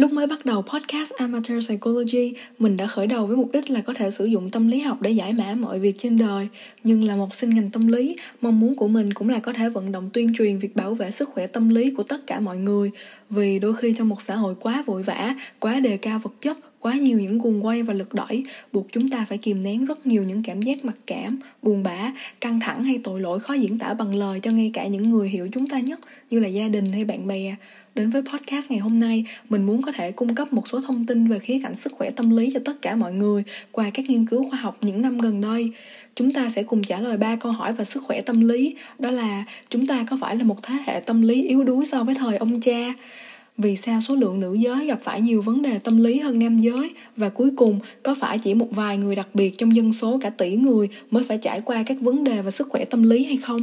Lúc mới bắt đầu podcast Amateur Psychology, mình đã khởi đầu với mục đích là có thể sử dụng tâm lý học để giải mã mọi việc trên đời. Nhưng là một sinh ngành tâm lý, mong muốn của mình cũng là có thể vận động tuyên truyền việc bảo vệ sức khỏe tâm lý của tất cả mọi người. Vì đôi khi trong một xã hội quá vội vã, quá đề cao vật chất, quá nhiều những guồng quay và lực đẩy, buộc chúng ta phải kìm nén rất nhiều những cảm giác mặc cảm, buồn bã, căng thẳng hay tội lỗi khó diễn tả bằng lời cho ngay cả những người hiểu chúng ta nhất như là gia đình hay bạn bè. Đến với podcast ngày hôm nay, mình muốn có thể cung cấp một số thông tin về khía cạnh sức khỏe tâm lý cho tất cả mọi người qua các nghiên cứu khoa học những năm gần đây. Chúng ta sẽ cùng trả lời ba câu hỏi về sức khỏe tâm lý, đó là chúng ta có phải là một thế hệ tâm lý yếu đuối so với thời ông cha? Vì sao số lượng nữ giới gặp phải nhiều vấn đề tâm lý hơn nam giới? Và cuối cùng, có phải chỉ một vài người đặc biệt trong dân số cả tỷ người mới phải trải qua các vấn đề về sức khỏe tâm lý hay không?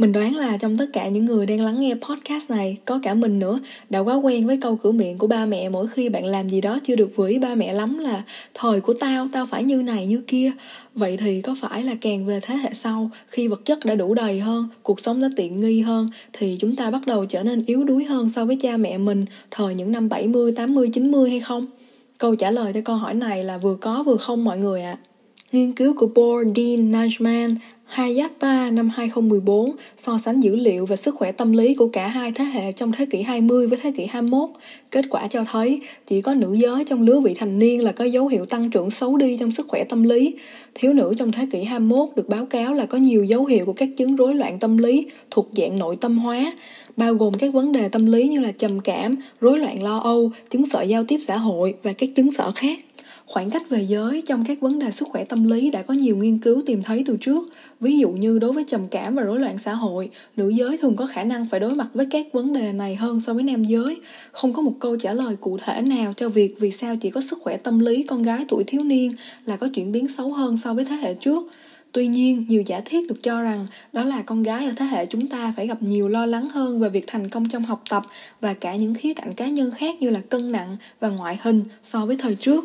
Mình đoán là trong tất cả những người đang lắng nghe podcast này, có cả mình nữa, đã quá quen với câu cửa miệng của ba mẹ mỗi khi bạn làm gì đó chưa được vừa ý ba mẹ lắm là thời của tao, tao phải như này như kia. Vậy thì có phải là càng về thế hệ sau, khi vật chất đã đủ đầy hơn, cuộc sống đã tiện nghi hơn, thì chúng ta bắt đầu trở nên yếu đuối hơn so với cha mẹ mình thời những năm 70, 80, 90 hay không? Câu trả lời cho câu hỏi này là vừa có vừa không mọi người ạ. À. Nghiên cứu của Paul Dean Najman Hayapa năm 2014 so sánh dữ liệu về sức khỏe tâm lý của cả hai thế hệ trong thế kỷ 20 với thế kỷ 21. Kết quả cho thấy chỉ có nữ giới trong lứa vị thành niên là có dấu hiệu tăng trưởng xấu đi trong sức khỏe tâm lý. Thiếu nữ trong thế kỷ 21 được báo cáo là có nhiều dấu hiệu của các chứng rối loạn tâm lý thuộc dạng nội tâm hóa, bao gồm các vấn đề tâm lý như là trầm cảm, rối loạn lo âu, chứng sợ giao tiếp xã hội và các chứng sợ khác. Khoảng cách về giới trong các vấn đề sức khỏe tâm lý đã có nhiều nghiên cứu tìm thấy từ trước. Ví dụ như đối với trầm cảm và rối loạn xã hội, nữ giới thường có khả năng phải đối mặt với các vấn đề này hơn so với nam giới. Không có một câu trả lời cụ thể nào cho việc vì sao chỉ có sức khỏe tâm lý con gái tuổi thiếu niên là có chuyển biến xấu hơn so với thế hệ trước. Tuy nhiên, nhiều giả thiết được cho rằng đó là con gái ở thế hệ chúng ta phải gặp nhiều lo lắng hơn về việc thành công trong học tập và cả những khía cạnh cá nhân khác như là cân nặng và ngoại hình so với thời trước.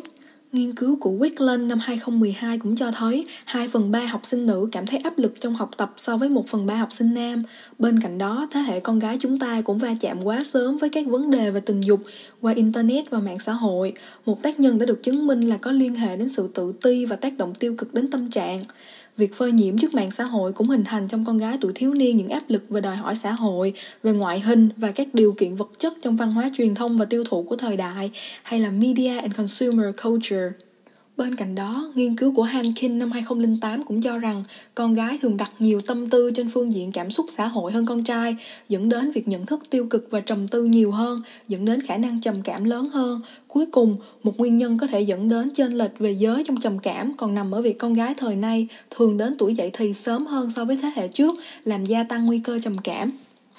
Nghiên cứu của Wickland năm 2012 cũng cho thấy 2 phần 3 học sinh nữ cảm thấy áp lực trong học tập so với 1 phần 3 học sinh nam. Bên cạnh đó, thế hệ con gái chúng ta cũng va chạm quá sớm với các vấn đề về tình dục qua Internet và mạng xã hội. Một tác nhân đã được chứng minh là có liên hệ đến sự tự ti và tác động tiêu cực đến tâm trạng. Việc phơi nhiễm trước mạng xã hội cũng hình thành trong con gái tuổi thiếu niên những áp lực về đòi hỏi xã hội, về ngoại hình và các điều kiện vật chất trong văn hóa truyền thông và tiêu thụ của thời đại, hay là Media and Consumer Culture. Bên cạnh đó, nghiên cứu của Hankin năm 2008 cũng cho rằng con gái thường đặt nhiều tâm tư trên phương diện cảm xúc xã hội hơn con trai, dẫn đến việc nhận thức tiêu cực và trầm tư nhiều hơn, dẫn đến khả năng trầm cảm lớn hơn. Cuối cùng, một nguyên nhân có thể dẫn đến chênh lệch về giới trong trầm cảm còn nằm ở việc con gái thời nay thường đến tuổi dậy thì sớm hơn so với thế hệ trước, làm gia tăng nguy cơ trầm cảm.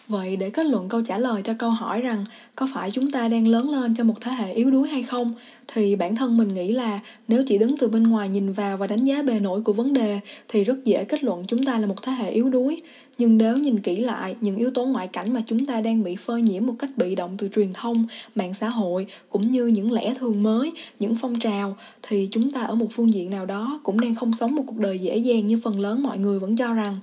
Vậy để kết luận câu trả lời cho câu hỏi rằng có phải chúng ta đang lớn lên trong một thế hệ yếu đuối hay không, thì bản thân mình nghĩ là nếu chỉ đứng từ bên ngoài nhìn vào và đánh giá bề nổi của vấn đề, thì rất dễ kết luận chúng ta là một thế hệ yếu đuối. Nhưng nếu nhìn kỹ lại những yếu tố ngoại cảnh mà chúng ta đang bị phơi nhiễm một cách bị động từ truyền thông, mạng xã hội, cũng như những lẽ thường mới, những phong trào, thì chúng ta ở một phương diện nào đó cũng đang không sống một cuộc đời dễ dàng như phần lớn mọi người vẫn cho rằng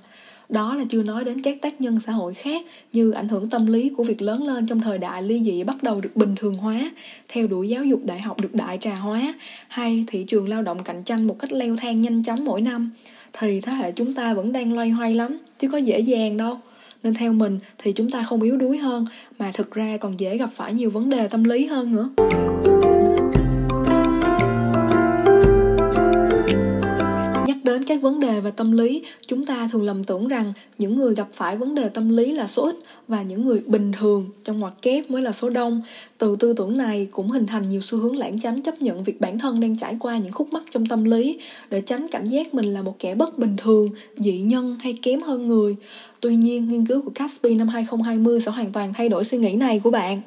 đó là chưa nói đến các tác nhân xã hội khác như ảnh hưởng tâm lý của việc lớn lên trong thời đại ly dị bắt đầu được bình thường hóa, theo đuổi giáo dục đại học được đại trà hóa, hay thị trường lao động cạnh tranh một cách leo thang nhanh chóng mỗi năm, thì thế hệ chúng ta vẫn đang loay hoay lắm, chứ có dễ dàng đâu. Nên theo mình thì chúng ta không yếu đuối hơn, mà thực ra còn dễ gặp phải nhiều vấn đề tâm lý hơn nữa. Các vấn đề về tâm lý, chúng ta thường lầm tưởng rằng những người gặp phải vấn đề tâm lý là số ít và những người bình thường trong ngoặc kép mới là số đông. Từ tư tưởng này cũng hình thành nhiều xu hướng lãng tránh chấp nhận việc bản thân đang trải qua những khúc mắc trong tâm lý, để tránh cảm giác mình là một kẻ bất bình thường, dị nhân hay kém hơn người. Tuy nhiên, nghiên cứu của Caspi năm 2020 sẽ hoàn toàn thay đổi suy nghĩ này của bạn.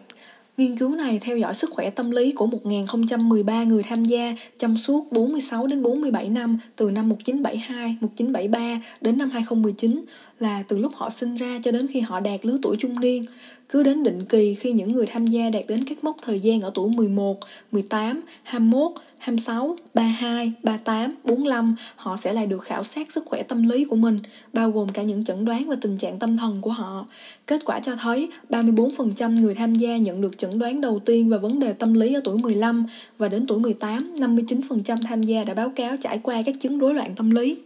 Nghiên cứu này theo dõi sức khỏe tâm lý của 1013 người tham gia trong suốt 46 đến 47 năm từ năm 1972, 1973 đến năm 2019 là từ lúc họ sinh ra cho đến khi họ đạt lứa tuổi trung niên. Cứ đến định kỳ khi những người tham gia đạt đến các mốc thời gian ở tuổi 11, 18, 21, 26, 32, 38, 45 họ sẽ lại được khảo sát sức khỏe tâm lý của mình, bao gồm cả những chẩn đoán và tình trạng tâm thần của họ. Kết quả cho thấy 34% người tham gia nhận được chẩn đoán đầu tiên về vấn đề tâm lý ở tuổi 15 và đến tuổi 18, 59% tham gia đã báo cáo trải qua các chứng rối loạn tâm lý.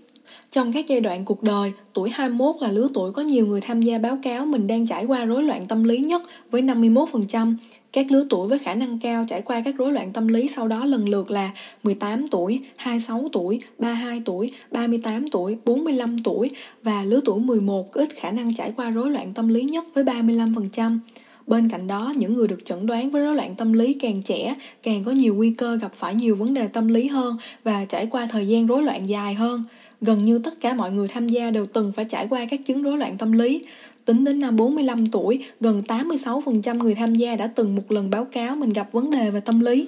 Trong các giai đoạn cuộc đời, tuổi 21 là lứa tuổi có nhiều người tham gia báo cáo mình đang trải qua rối loạn tâm lý nhất với 51%. Các lứa tuổi với khả năng cao trải qua các rối loạn tâm lý sau đó lần lượt là 18 tuổi, 26 tuổi, 32 tuổi, 38 tuổi, 45 tuổi và lứa tuổi 11 ít khả năng trải qua rối loạn tâm lý nhất với 35%. Bên cạnh đó, những người được chẩn đoán với rối loạn tâm lý càng trẻ, càng có nhiều nguy cơ gặp phải nhiều vấn đề tâm lý hơn và trải qua thời gian rối loạn dài hơn. Gần như tất cả mọi người tham gia đều từng phải trải qua các chứng rối loạn tâm lý. Tính đến năm 45 tuổi, gần 86% người tham gia đã từng một lần báo cáo mình gặp vấn đề về tâm lý.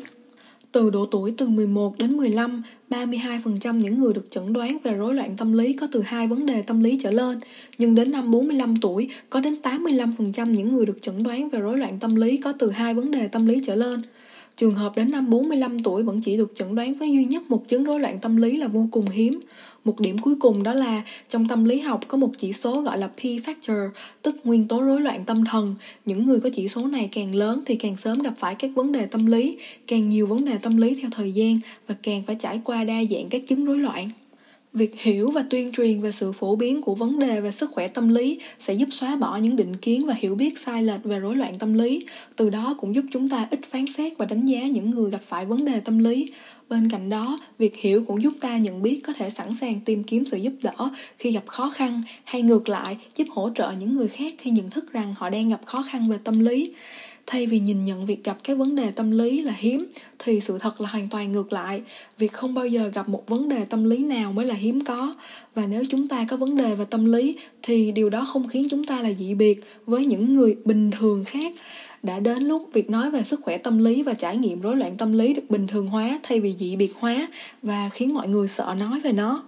Từ độ tuổi từ 11 đến 15, 32% những người được chẩn đoán về rối loạn tâm lý có từ hai vấn đề tâm lý trở lên, nhưng đến năm 45 tuổi, có đến 85% những người được chẩn đoán về rối loạn tâm lý có từ hai vấn đề tâm lý trở lên. Trường hợp đến năm 45 tuổi vẫn chỉ được chẩn đoán với duy nhất một chứng rối loạn tâm lý là vô cùng hiếm. Một điểm cuối cùng đó là trong tâm lý học có một chỉ số gọi là P-factor, tức nguyên tố rối loạn tâm thần. Những người có chỉ số này càng lớn thì càng sớm gặp phải các vấn đề tâm lý, càng nhiều vấn đề tâm lý theo thời gian và càng phải trải qua đa dạng các chứng rối loạn. Việc hiểu và tuyên truyền về sự phổ biến của vấn đề về sức khỏe tâm lý sẽ giúp xóa bỏ những định kiến và hiểu biết sai lệch về rối loạn tâm lý, từ đó cũng giúp chúng ta ít phán xét và đánh giá những người gặp phải vấn đề tâm lý. Bên cạnh đó, việc hiểu cũng giúp ta nhận biết có thể sẵn sàng tìm kiếm sự giúp đỡ khi gặp khó khăn hay ngược lại giúp hỗ trợ những người khác khi nhận thức rằng họ đang gặp khó khăn về tâm lý. Thay vì nhìn nhận việc gặp các vấn đề tâm lý là hiếm, thì sự thật là hoàn toàn ngược lại. Việc không bao giờ gặp một vấn đề tâm lý nào mới là hiếm có. Và nếu chúng ta có vấn đề về tâm lý, thì điều đó không khiến chúng ta là dị biệt với những người bình thường khác đã đến lúc việc nói về sức khỏe tâm lý và trải nghiệm rối loạn tâm lý được bình thường hóa thay vì dị biệt hóa và khiến mọi người sợ nói về nó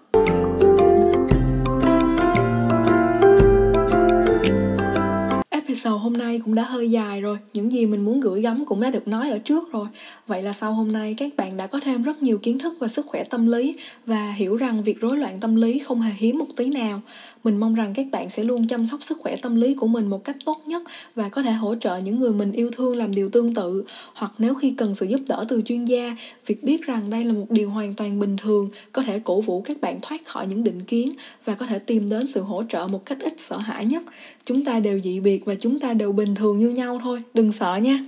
episode hôm nay cũng đã hơi dài rồi. Những gì mình muốn gửi gắm cũng đã được nói ở trước rồi. Vậy là sau hôm nay, các bạn đã có thêm rất nhiều kiến thức về sức khỏe tâm lý và hiểu rằng việc rối loạn tâm lý không hề hiếm một tí nào mình mong rằng các bạn sẽ luôn chăm sóc sức khỏe tâm lý của mình một cách tốt nhất và có thể hỗ trợ những người mình yêu thương làm điều tương tự. Hoặc nếu khi cần sự giúp đỡ từ chuyên gia, việc biết rằng đây là một điều hoàn toàn bình thường, có thể cổ vũ các bạn thoát khỏi những định kiến và có thể tìm đến sự hỗ trợ một cách ít sợ hãi nhất. Chúng ta đều dị biệt và chúng ta đều bình thường như nhau thôi, đừng sợ nha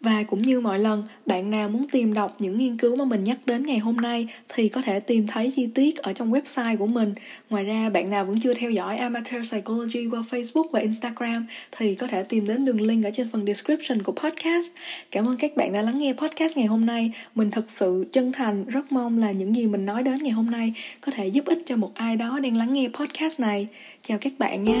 và cũng như mọi lần, bạn nào muốn tìm đọc những nghiên cứu mà mình nhắc đến ngày hôm nay thì có thể tìm thấy chi tiết ở trong website của mình. Ngoài ra, bạn nào vẫn chưa theo dõi Amateur Psychology qua Facebook và Instagram thì có thể tìm đến đường link ở trên phần description của podcast. Cảm ơn các bạn đã lắng nghe podcast ngày hôm nay. Mình thật sự chân thành rất mong là những gì mình nói đến ngày hôm nay có thể giúp ích cho một ai đó đang lắng nghe podcast này. Chào các bạn nha.